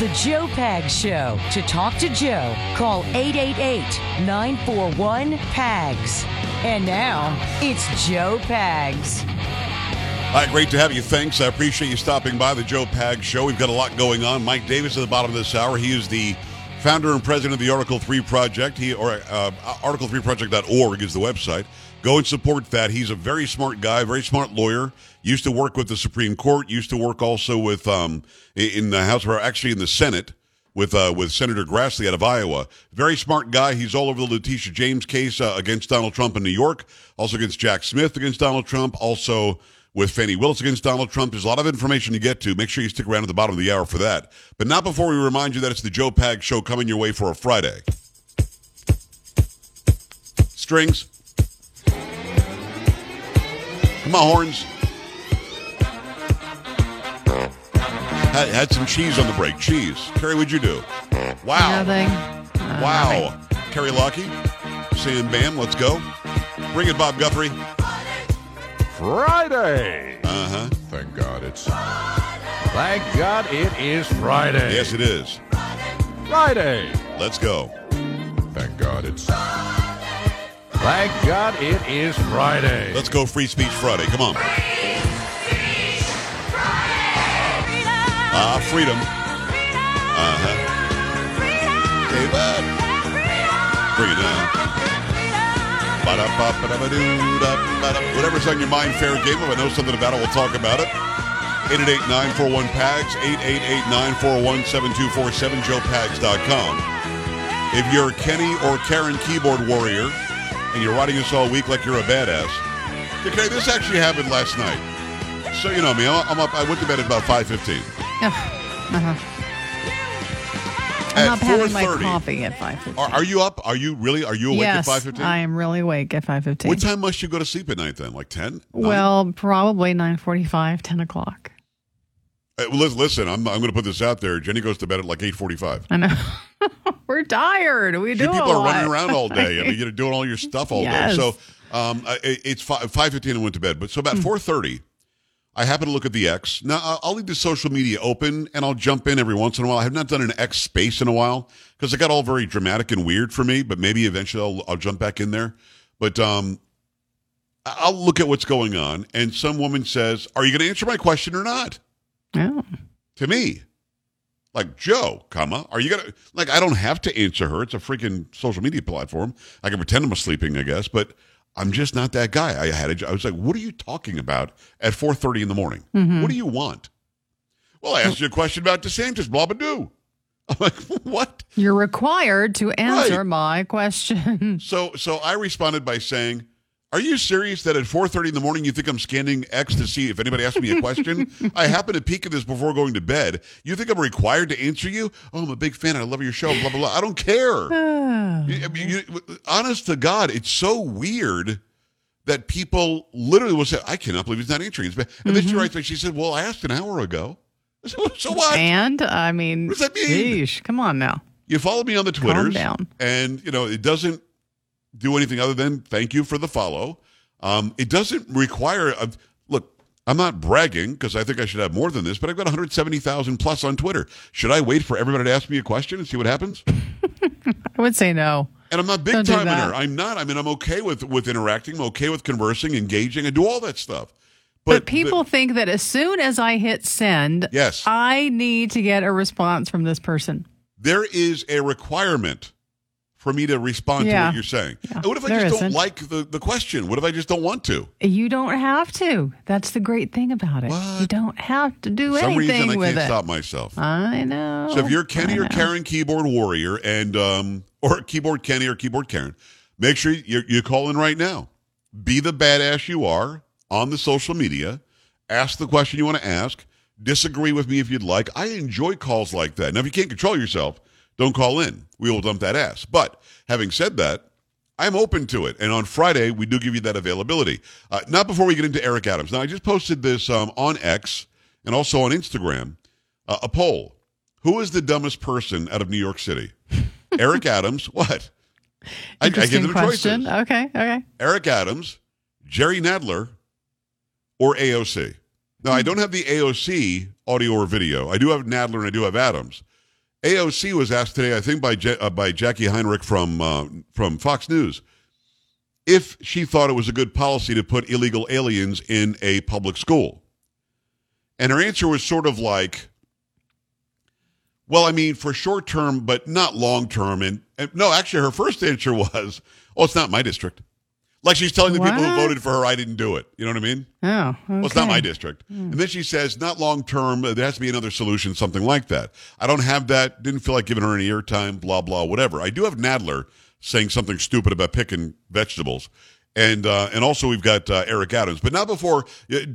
The Joe Pag Show. To talk to Joe, call 888 941 PAGS. And now, it's Joe Pags. Right, great to have you. Thanks. I appreciate you stopping by the Joe Pag Show. We've got a lot going on. Mike Davis at the bottom of this hour. He is the founder and president of the Article 3 Project. He or uh, article3project.org is the website. Go and support that. He's a very smart guy, very smart lawyer. Used to work with the Supreme Court. Used to work also with um, in the House, or actually in the Senate with uh, with Senator Grassley out of Iowa. Very smart guy. He's all over the Letitia James case uh, against Donald Trump in New York. Also against Jack Smith against Donald Trump. Also with Fani Willis against Donald Trump. There's a lot of information to get to. Make sure you stick around at the bottom of the hour for that. But not before we remind you that it's the Joe Pag Show coming your way for a Friday. Strings. Come on, horns. Had, had some cheese on the break. Cheese. Carrie, what'd you do? Wow. Nothing. Wow. Carrie Lockie, Sam Bam, let's go. Bring it, Bob Guthrie. Friday. Uh huh. Thank God it's. Thank God it is Friday. Yes, it is. Friday. Let's go. Thank God it's. Thank God it is Friday. Let's go Free Speech Friday. Come on. Ah, freedom. Uh huh. David. Bring it Whatever's on your mind, fair game. If I know something about it, we'll talk about it. 888-941-PAGS, 888-941-7247, joepags.com. If you're Kenny or Karen keyboard warrior and you're writing us all week like you're a badass, okay, this actually happened last night. So you know me, I'm I'm up. I went to bed at about 5:15. Uh-huh. I'm At not having my 4:30. coffee at 5.15. Are, are you up? Are you really? Are you awake yes, at 5:15? I am really awake at 5.15. What time must you go to sleep at night then? Like 10? Well, probably 9.45, 10 o'clock. Lis- Listen, I'm, I'm going to put this out there. Jenny goes to bed at like 8:45. I know. We're tired. We You do people a are running around all day. I mean, you're doing all your stuff all Yes. day. So um, it- it's five fifteen and went to bed. But so about Hmm. four thirty, I happen to look at the X. Now I'll leave the social media open and I'll jump in every once in a while. I have not done an X space in a while because it got all very dramatic and weird for me. But maybe eventually I'll, I'll jump back in there. But um, I'll look at what's going on, and some woman says, "Are you going to answer my question or not?" Oh. to me. Like Joe, comma, are you gonna like? I don't have to answer her. It's a freaking social media platform. I can pretend I'm sleeping, I guess, but I'm just not that guy. I had a, I was like, what are you talking about at 4:30 in the morning? Mm-hmm. What do you want? Well, I asked you a question about DeSantis, blah blah do. I'm like, what? You're required to answer Right. my question. So so I responded by saying, "Are you serious that at 4:30 in the morning you think I'm scanning X to see if anybody asks me a question? I happen to peek at this before going to bed. You think I'm required to answer you? Oh, I'm a big fan. I love your show. Blah blah blah. I don't care. You- I mean, you- honest to God, it's so weird that people literally will say, "I cannot believe he's not answering." It's bad." And then she mm-hmm. writes back. She said, "Well, I asked an hour ago." Said, So what? and, I mean, What does that mean? Sheesh, come on now. You follow me on the Twitters, down. and you know it doesn't do anything other than thank you for the follow. Um, it doesn't require. A, look, I'm not bragging because I think I should have more than this, but I've got 170,000 plus on Twitter. Should I wait for everybody to ask me a question and see what happens? I would say no. And I'm not big Don't time in her. I'm not. I mean, I'm okay with with interacting. I'm okay with conversing, engaging, and do all that stuff. But, people think that as soon as I hit send, Yes. I need to get a response from this person. there is a requirement for me to respond to what you're saying. Yeah. What if I There just isn't. don't like the, the question? What if I just don't want to? You don't have to. That's the great thing about it. What? You don't have to do For some anything reason, I with can't it. stop myself. I know. So if you're Kenny or. Karen keyboard warrior and um or keyboard Kenny or keyboard Karen, make sure you you call in right now. Be the badass you are on the social media. Ask the question you want to ask. Disagree with me if you'd like. I enjoy calls like that. Now, if you can't control yourself, don't call in. We will dump that ass. But having said that, I'm open to it. And on Friday, we do give you that availability. Uh, not before we get into Eric Adams. Now, I just posted this um, on X and also on Instagram uh, a poll. Who is the dumbest person out of New York City? Eric Adams. What? I, I give them question. choices. Okay, okay. Eric Adams, Jerry Nadler, or AOC. Now, I don't have the AOC audio or video. I do have Nadler and I do have Adams. AOC was asked today, I think by uh, by Jacqui Heinrich from uh, from Fox News, if she thought it was a good policy to put illegal aliens in a public school, and her answer was sort of like, "Well, I mean, for short term, but not long term." And, and no, actually, her first answer was, "Oh, it's not my district." Like she's telling the people who voted for her, "I didn't do it." You know what I mean? Oh, okay. Well, it's not my district. And then she says, not long term. uh, There has to be another solution, something like that. I don't have that. Didn't feel like giving her any airtime, blah, blah, whatever. I do have Nadler saying something stupid about picking vegetables. And uh, and also we've got uh, Eric Adams. But now before,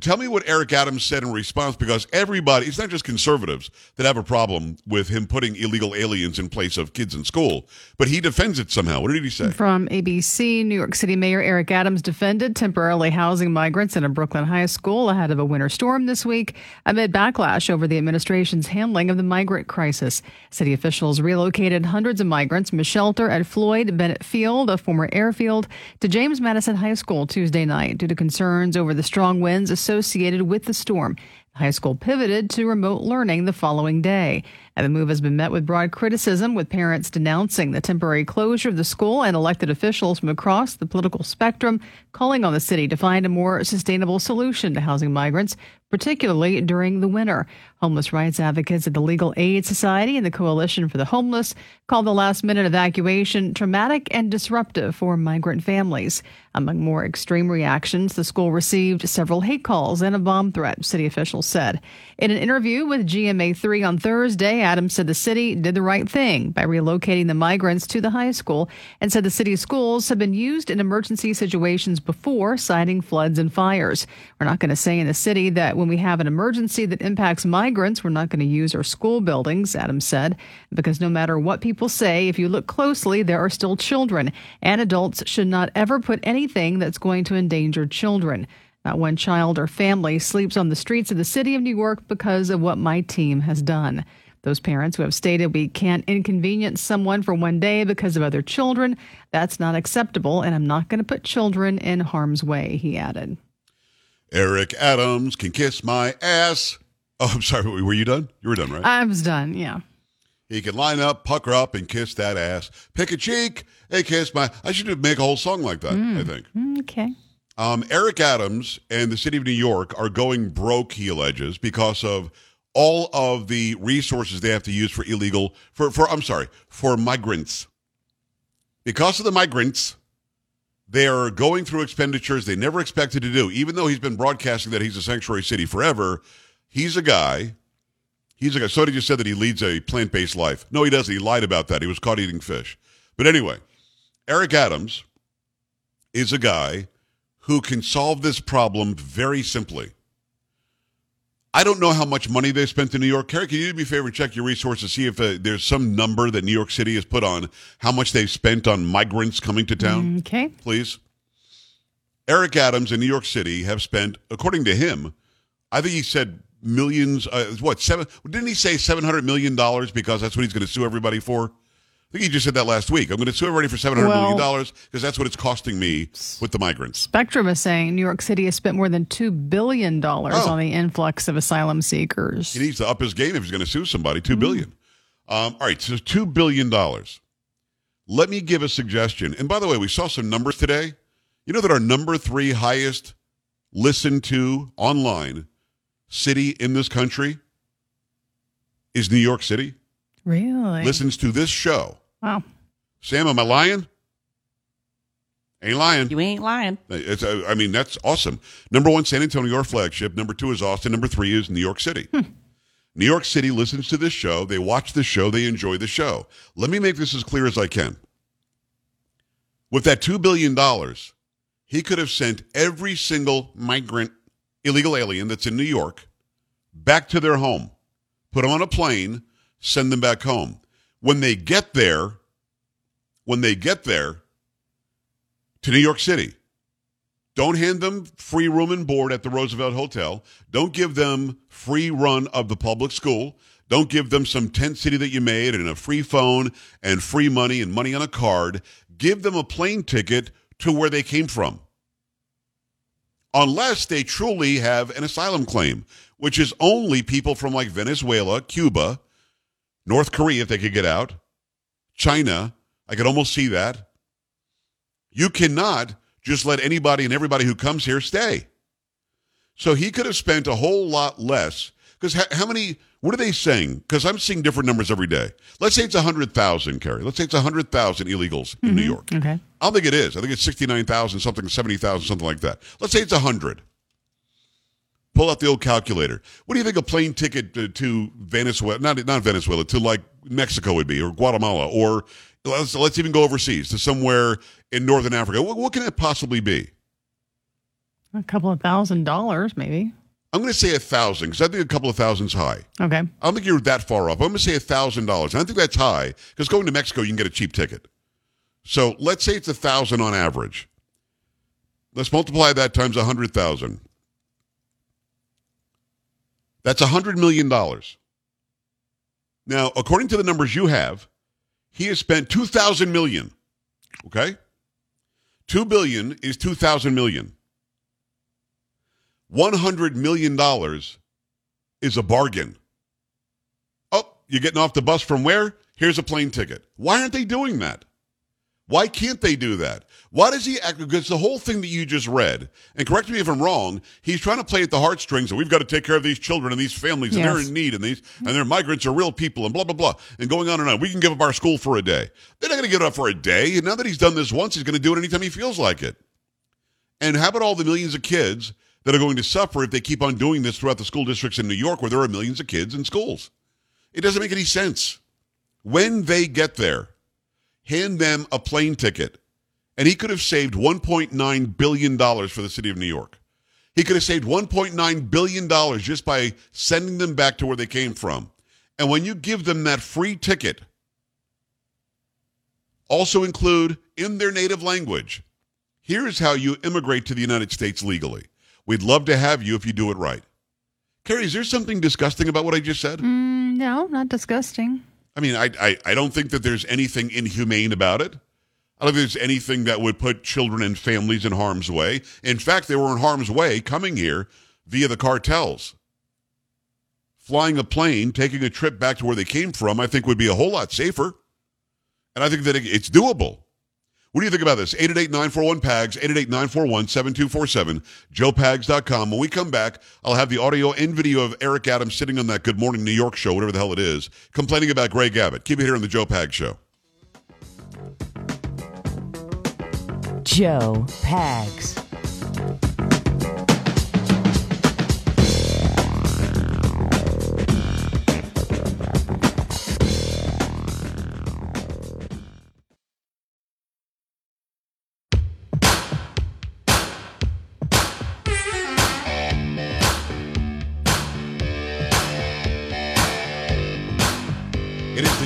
tell me what Eric Adams said in response, because everybody, it's not just conservatives that have a problem with him putting illegal aliens in place of kids in school, but he defends it somehow. What did he say? From ABC, New York City Mayor Eric Adams defended temporarily housing migrants in a Brooklyn high school ahead of a winter storm this week amid backlash over the administration's handling of the migrant crisis. City officials relocated hundreds of migrants from a shelter at Floyd Bennett Field, a former airfield, to James Madison High School Tuesday night due to concerns over the strong winds associated with the storm. The high school pivoted to remote learning the following day. And the move has been met with broad criticism, with parents denouncing the temporary closure of the school and elected officials from across the political spectrum calling on the city to find a more sustainable solution to housing migrants, particularly during the winter. Homeless rights advocates at the Legal Aid Society and the Coalition for the Homeless called the last minute evacuation traumatic and disruptive for migrant families. Among more extreme reactions, the school received several hate calls and a bomb threat, city officials said. In an interview with GMA3 on Thursday, Adams said the city did the right thing by relocating the migrants to the high school and said the city's schools have been used in emergency situations before, citing floods and fires. We're not going to say in the city that when we have an emergency that impacts migrants, we're not going to use our school buildings, Adams said, because no matter what people say, if you look closely, there are still children, and adults should not ever put anything that's going to endanger children. Not one child or family sleeps on the streets of the city of New York because of what my team has done. Those parents who have stated we can't inconvenience someone for one day because of other children, that's not acceptable, and I'm not going to put children in harm's way, he added. Eric Adams can kiss my ass. Oh, I'm sorry. Were you done? You were done, right? I was done, yeah. He can line up, pucker up, and kiss that ass. Pick a cheek, hey, kiss my. I should make a whole song like that. I think. Okay. Um, Eric Adams and the city of New York are going broke. He alleges because of all of the resources they have to use for illegal for for. I'm sorry for migrants. Because of the migrants, they are going through expenditures they never expected to do. Even though he's been broadcasting that he's a sanctuary city forever, he's a guy. He's a guy. So did you said that he leads a plant based life? No, he doesn't. He lied about that. He was caught eating fish. But anyway, Eric Adams is a guy who can solve this problem very simply. I don't know how much money they spent in New York. Carrie, can you do me a favor and check your resources, see if uh, there's some number that New York City has put on how much they've spent on migrants coming to town? Okay. please. Eric Adams in New York City have spent, according to him, I think he said millions. Uh, what seven? Didn't he say seven hundred million dollars because that's what he's going to sue everybody for? I think he just said that last week. I'm going to sue everybody for seven hundred million Well- dollars because that's what it's costing me with the migrants. Spectrum is saying New York City has spent more than $2 billion Oh. on the influx of asylum seekers. He needs to up his game if he's going to sue somebody. Two billion. Um, all right, so two billion dollars. Let me give a suggestion. And by the way, we saw some numbers today. You know that our number three highest listened to online city in this country is New York City. Really? Listens to this show. Wow. Sam, am I lying? Ain't lying. You ain't lying. It's, uh, I mean, that's awesome. Number one, San Antonio, your flagship. Number two is Austin. Number three is New York City. New York City listens to this show. They watch the show. They enjoy the show. Let me make this as clear as I can. With that $2 billion, he could have sent every single migrant, illegal alien that's in New York back to their home, put them on a plane, send them back home. When they get there, when they get there to New York City, don't hand them free room and board at the Roosevelt Hotel. Don't give them free run of the public school. Don't give them some tent city that you made and a free phone and free money and money on a card. Give them a plane ticket to where they came from. Unless they truly have an asylum claim, which is only people from like Venezuela, Cuba, North Korea, if they could get out, China, I could almost see that. You cannot just let anybody and everybody who comes here stay. So he could have spent a whole lot less. Because how, how, many, what are they saying? Because I'm seeing different numbers every day. Let's say it's 100,000, Carrie. Let's say it's 100,000 illegals in New mm-hmm. York. Okay. I don't think it is. I think it's 69,000, something, 70,000, something like that. Let's say it's 100. Pull out the old calculator. What do you think a plane ticket to, to Venezuela, not, not Venezuela, to like Mexico would be, or Guatemala, or let's, let's even go overseas to somewhere in Northern Africa? What, what can it possibly be? A couple of thousand dollars, maybe. I'm going to say a thousand because I think a couple of thousands high. Okay. I don't think you're that far off. I'm going to say a thousand dollars. I think that's high because going to Mexico you can get a cheap ticket. So let's say it's a thousand on average. Let's multiply that times a hundred thousand. That's a hundred million dollars. Now, according to the numbers you have, he has spent two thousand million. Okay, two billion is two thousand million. $100 million is a bargain. Oh, you're getting off the bus from where? Here's a plane ticket. Why aren't they doing that? Why can't they do that? Why does he act? Because the whole thing that you just read, and correct me if I'm wrong, he's trying to play at the heartstrings and we've got to take care of these children and these families and they're in need and these and their mm-hmm. migrants are real people and blah blah blah and going on and on. We can give up our school for a day. They're not going to give it up for a day. And now that he's done this once, he's going to do it anytime he feels like it. And how about all the millions of kids that are going to suffer if they keep on doing this throughout the school districts in New York where there are millions of kids in schools? It doesn't make any sense. When they get there, hand them a plane ticket. And he could have saved $1.9 billion for the city of New York. He could have saved $1.9 billion just by sending them back to where they came from. And when you give them that free ticket, also include in their native language, here's how you immigrate to the United States legally. We'd love to have you if you do it right. Carrie, is there something disgusting about what I just said? Mm, no, not disgusting. I mean, I, I, I don't think that there's anything inhumane about it. I don't think there's anything that would put children and families in harm's way. In fact, they were in harm's way coming here via the cartels. Flying a plane, taking a trip back to where they came from, I think would be a whole lot safer. And I think that it's doable. What do you think about this? 888-941-PAGS, 888-941-7247, joepags.com. When we come back, I'll have the audio and video of Eric Adams sitting on that Good Morning New York show, whatever the hell it is, complaining about Greg Abbott. Keep it here on the Joe Pags Show. Joe Pags.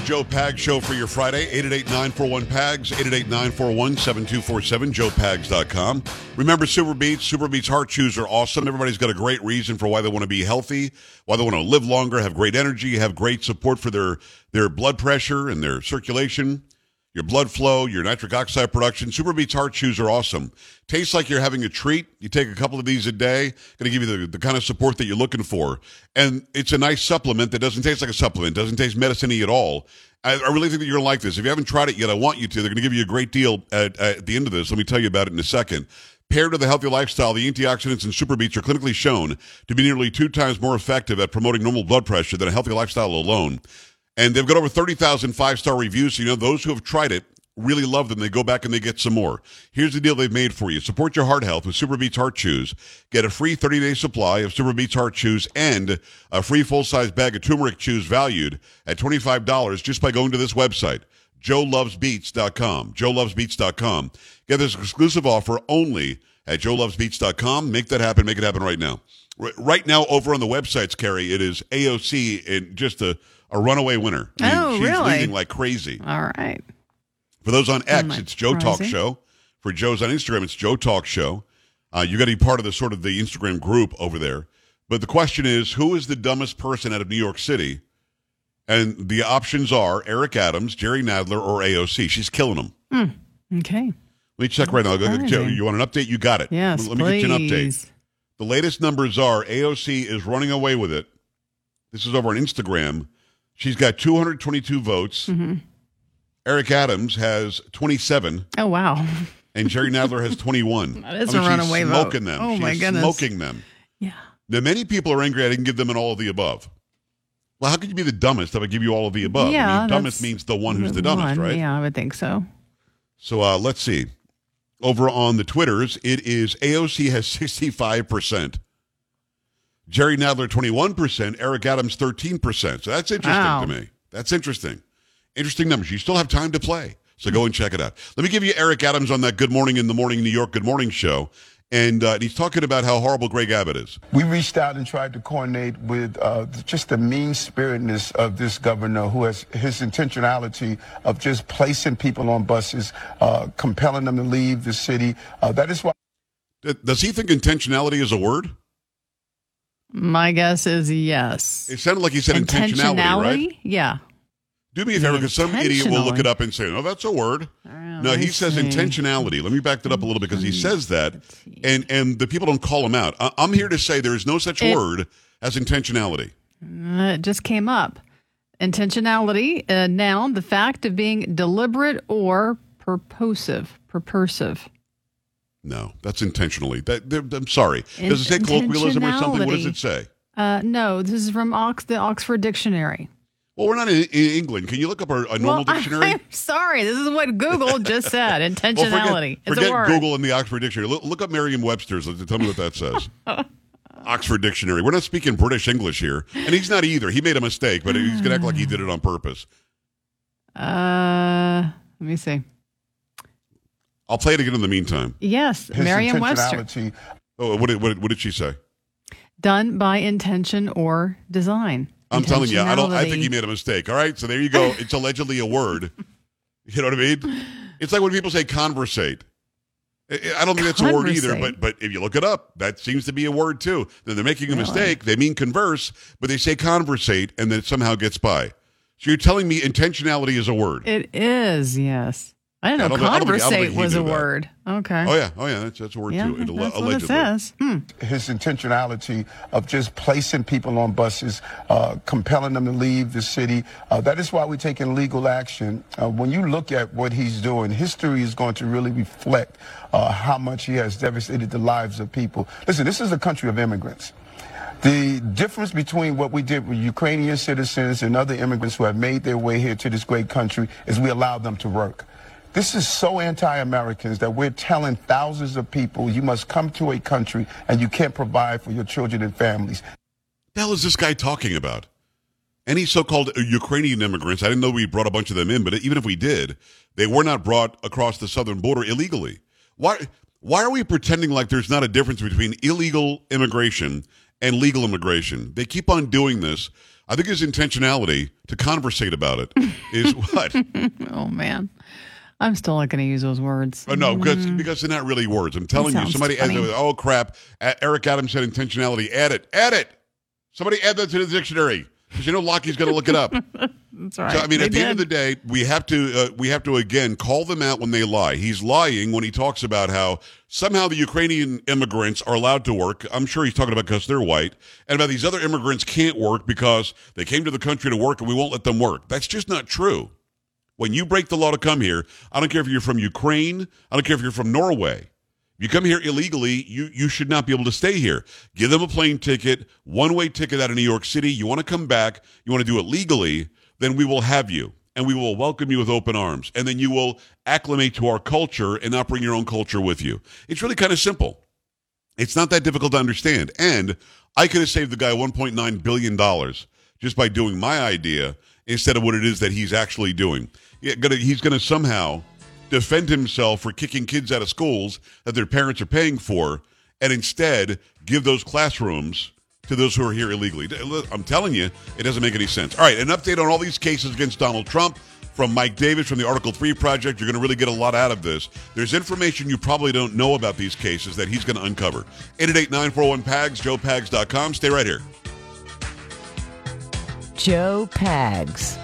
Joe Pags Show for your Friday, 888-941-PAGS, 888-941-7247, joepags.com. Remember SuperBeets, Super Beats Heart Chews are awesome. Everybody's got a great reason for why they want to be healthy, why they want to live longer, have great energy, have great support for their, their blood pressure and their circulation, your blood flow, your nitric oxide production. SuperBeets Heart Chews are awesome. Tastes like you're having a treat. You take a couple of these a day, going to give you the, the kind of support that you're looking for. And it's a nice supplement that doesn't taste like a supplement, doesn't taste medicine-y at all. I, I really think that you're going to like this. If you haven't tried it yet, I want you to. They're going to give you a great deal at, at the end of this. Let me tell you about it in a second. Paired with a healthy lifestyle, the antioxidants in SuperBeets are clinically shown to be nearly two times more effective at promoting normal blood pressure than a healthy lifestyle alone. And they've got over 30,000 five star reviews. So, you know, those who have tried it really love them. They go back and they get some more. Here's the deal they've made for you support your heart health with SuperBeets Heart Chews. Get a free 30 day supply of SuperBeets Heart Chews and a free full size bag of turmeric chews valued at $25 just by going to this website. JoeLovesBeets.com. JoeLovesBeets.com. Get this exclusive offer only at JoeLovesBeets.com. Make that happen. Make it happen right now. Right now, over on the websites, Carrie, it is AOC in just a, a runaway winner. I mean, Oh, she's really? leading like crazy. All right. For those on X, it's Joe Talk. Show. For Joe's on Instagram, it's Joe Talk Show. Uh, you got to be part of the sort of the Instagram group over there. But the question is, who is the dumbest person out of New York City? And the options are Eric Adams, Jerry Nadler, or AOC. She's killing them. Okay. Let me check right now. Joe, you want an update? You got it. Yes, Let me please. get you an update. The latest numbers are AOC is running away with it. This is over on Instagram. She's got 222 votes. Mm-hmm. Eric Adams has 27, Oh wow. and Jerry Nadler has 21. That is I a mean, runaway she's vote. smoking them. Oh, she's my goodness. smoking them. Yeah. Now, many people are angry I didn't give them an all of the above. Well, how could you be the dumbest if I give you all of the above? Yeah, I mean, dumbest means the one who's the dumbest, one. right? Yeah, I would think so. So uh, let's see. Over on the Twitters, it is AOC has 65%. Jerry Nadler 21%, Eric Adams 13%. So that's interesting Wow. to me. That's interesting. Interesting numbers. You still have time to play. So go and check it out. Let me give you Eric Adams on that Good Morning in the Morning New York Good Morning show. And uh, he's talking about how horrible Greg Abbott is. We reached out and tried to coordinate with uh, just the mean spiritedness of this governor who has his intentionality of just placing people on buses, uh, compelling them to leave the city. Uh, that is why. Does he think intentionality is a word? My guess is yes. It sounded like he said intentionality, right? Yeah. Do me a favor, because some idiot will look it up and say, "Oh, that's a word." right, no, he says see. intentionality. Let me back that up a little bit because he says that, and and the people don't call him out. I, I'm here to say there is no such It- word as intentionality. Uh, it just came up. Intentionality, a noun, the fact of being deliberate or purposive. Purposive. No, that's intentionally. That, I'm sorry. Does it say colloquialism or something? What does it say? Uh, no, this is from Ox- the Oxford Dictionary. Well, we're not in, in England. Can you look up a, a normal well, dictionary? I'm sorry. This is what Google just said. Well, Intentionality. forget, it's forget a word. Google and the Oxford Dictionary. Look, look up Merriam-Webster's. Tell me what that says. Oxford Dictionary. We're not speaking British English here, and he's not either. He made a mistake, but he's going to act like he did it on purpose. Uh, let me see. I'll play it again in the meantime. Yes, His Merriam-Webster. Oh, what did, what, did- what did she say? Done by intention or design. I'm telling you, I don't. I think Intentionality. he made a mistake. All right, so there you go. It's allegedly a word. You know what I mean? It's like when people say conversate. I I don't think that's a word either, but but if you look it up, that seems to be a word too. Then they're making a Really? mistake. They mean converse, but they say conversate, and then it somehow gets by. So you're telling me intentionality is a word? It is, yes. I didn't know don't- I don't think- I don't conversate was a knew that. word. Okay. oh yeah, oh yeah, that's, that's a word yeah, too. It, that's alle- what it says. Hmm. his intentionality of just placing people on buses, uh, compelling them to leave the city. Uh, that is why we're taking legal action. Uh, when you look at what he's doing, history is going to really reflect uh, how much he has devastated the lives of people. Listen, this is a country of immigrants. The difference between what we did with Ukrainian citizens and other immigrants who have made their way here to this great country is we allowed them to work. This is so anti-Americans that we're telling thousands of people you must come to a country and you can't provide for your children and families. the hell is this guy talking about? Any so-called Ukrainian immigrants? I didn't know we brought a bunch of them in, but even if we did, they were not brought across the southern border illegally. Why? Why are we pretending like there's not a difference between illegal immigration and legal immigration? They keep on doing this. I think his intentionality to conversate about it is what? Oh man, I'm still not going to use those words. Oh, no, because because they're not really words. I'm telling you, somebody adds funny. it. Oh crap! Eric Adams said intentionality. Add it. Add it. Somebody add that to the dictionary because you know Lockie's going to look it up. That's right. So I mean, They at the end of the day, we have to uh, we have to again call them out when they lie. He's lying when he talks about how somehow the Ukrainian immigrants are allowed to work. I'm sure he's talking about because they're white, and about these other immigrants can't work because they came to the country to work and we won't let them work. That's just not true. When you break the law to come here, I don't care if you're from Ukraine, I don't care if you're from Norway. If you come here illegally, you, you should not be able to stay here. Give them a plane ticket, one way ticket out of New York City. You want to come back, you want to do it legally, then we will have you and we will welcome you with open arms. And then you will acclimate to our culture and not bring your own culture with you. It's really kind of simple. It's not that difficult to understand. And I could have saved the guy $1.9 billion just by doing my idea instead of what it is that he's actually doing. Gonna, he's going to somehow defend himself for kicking kids out of schools that their parents are paying for and instead give those classrooms to those who are here illegally. I'm telling you, it doesn't make any sense. All right, an update on all these cases against Donald Trump from Mike Davis from the Article 3 Project. You're going to really get a lot out of this. There's information you probably don't know about these cases that he's going to uncover. 888-941-PAGS, joepags.com. Stay right here. Joe Pags.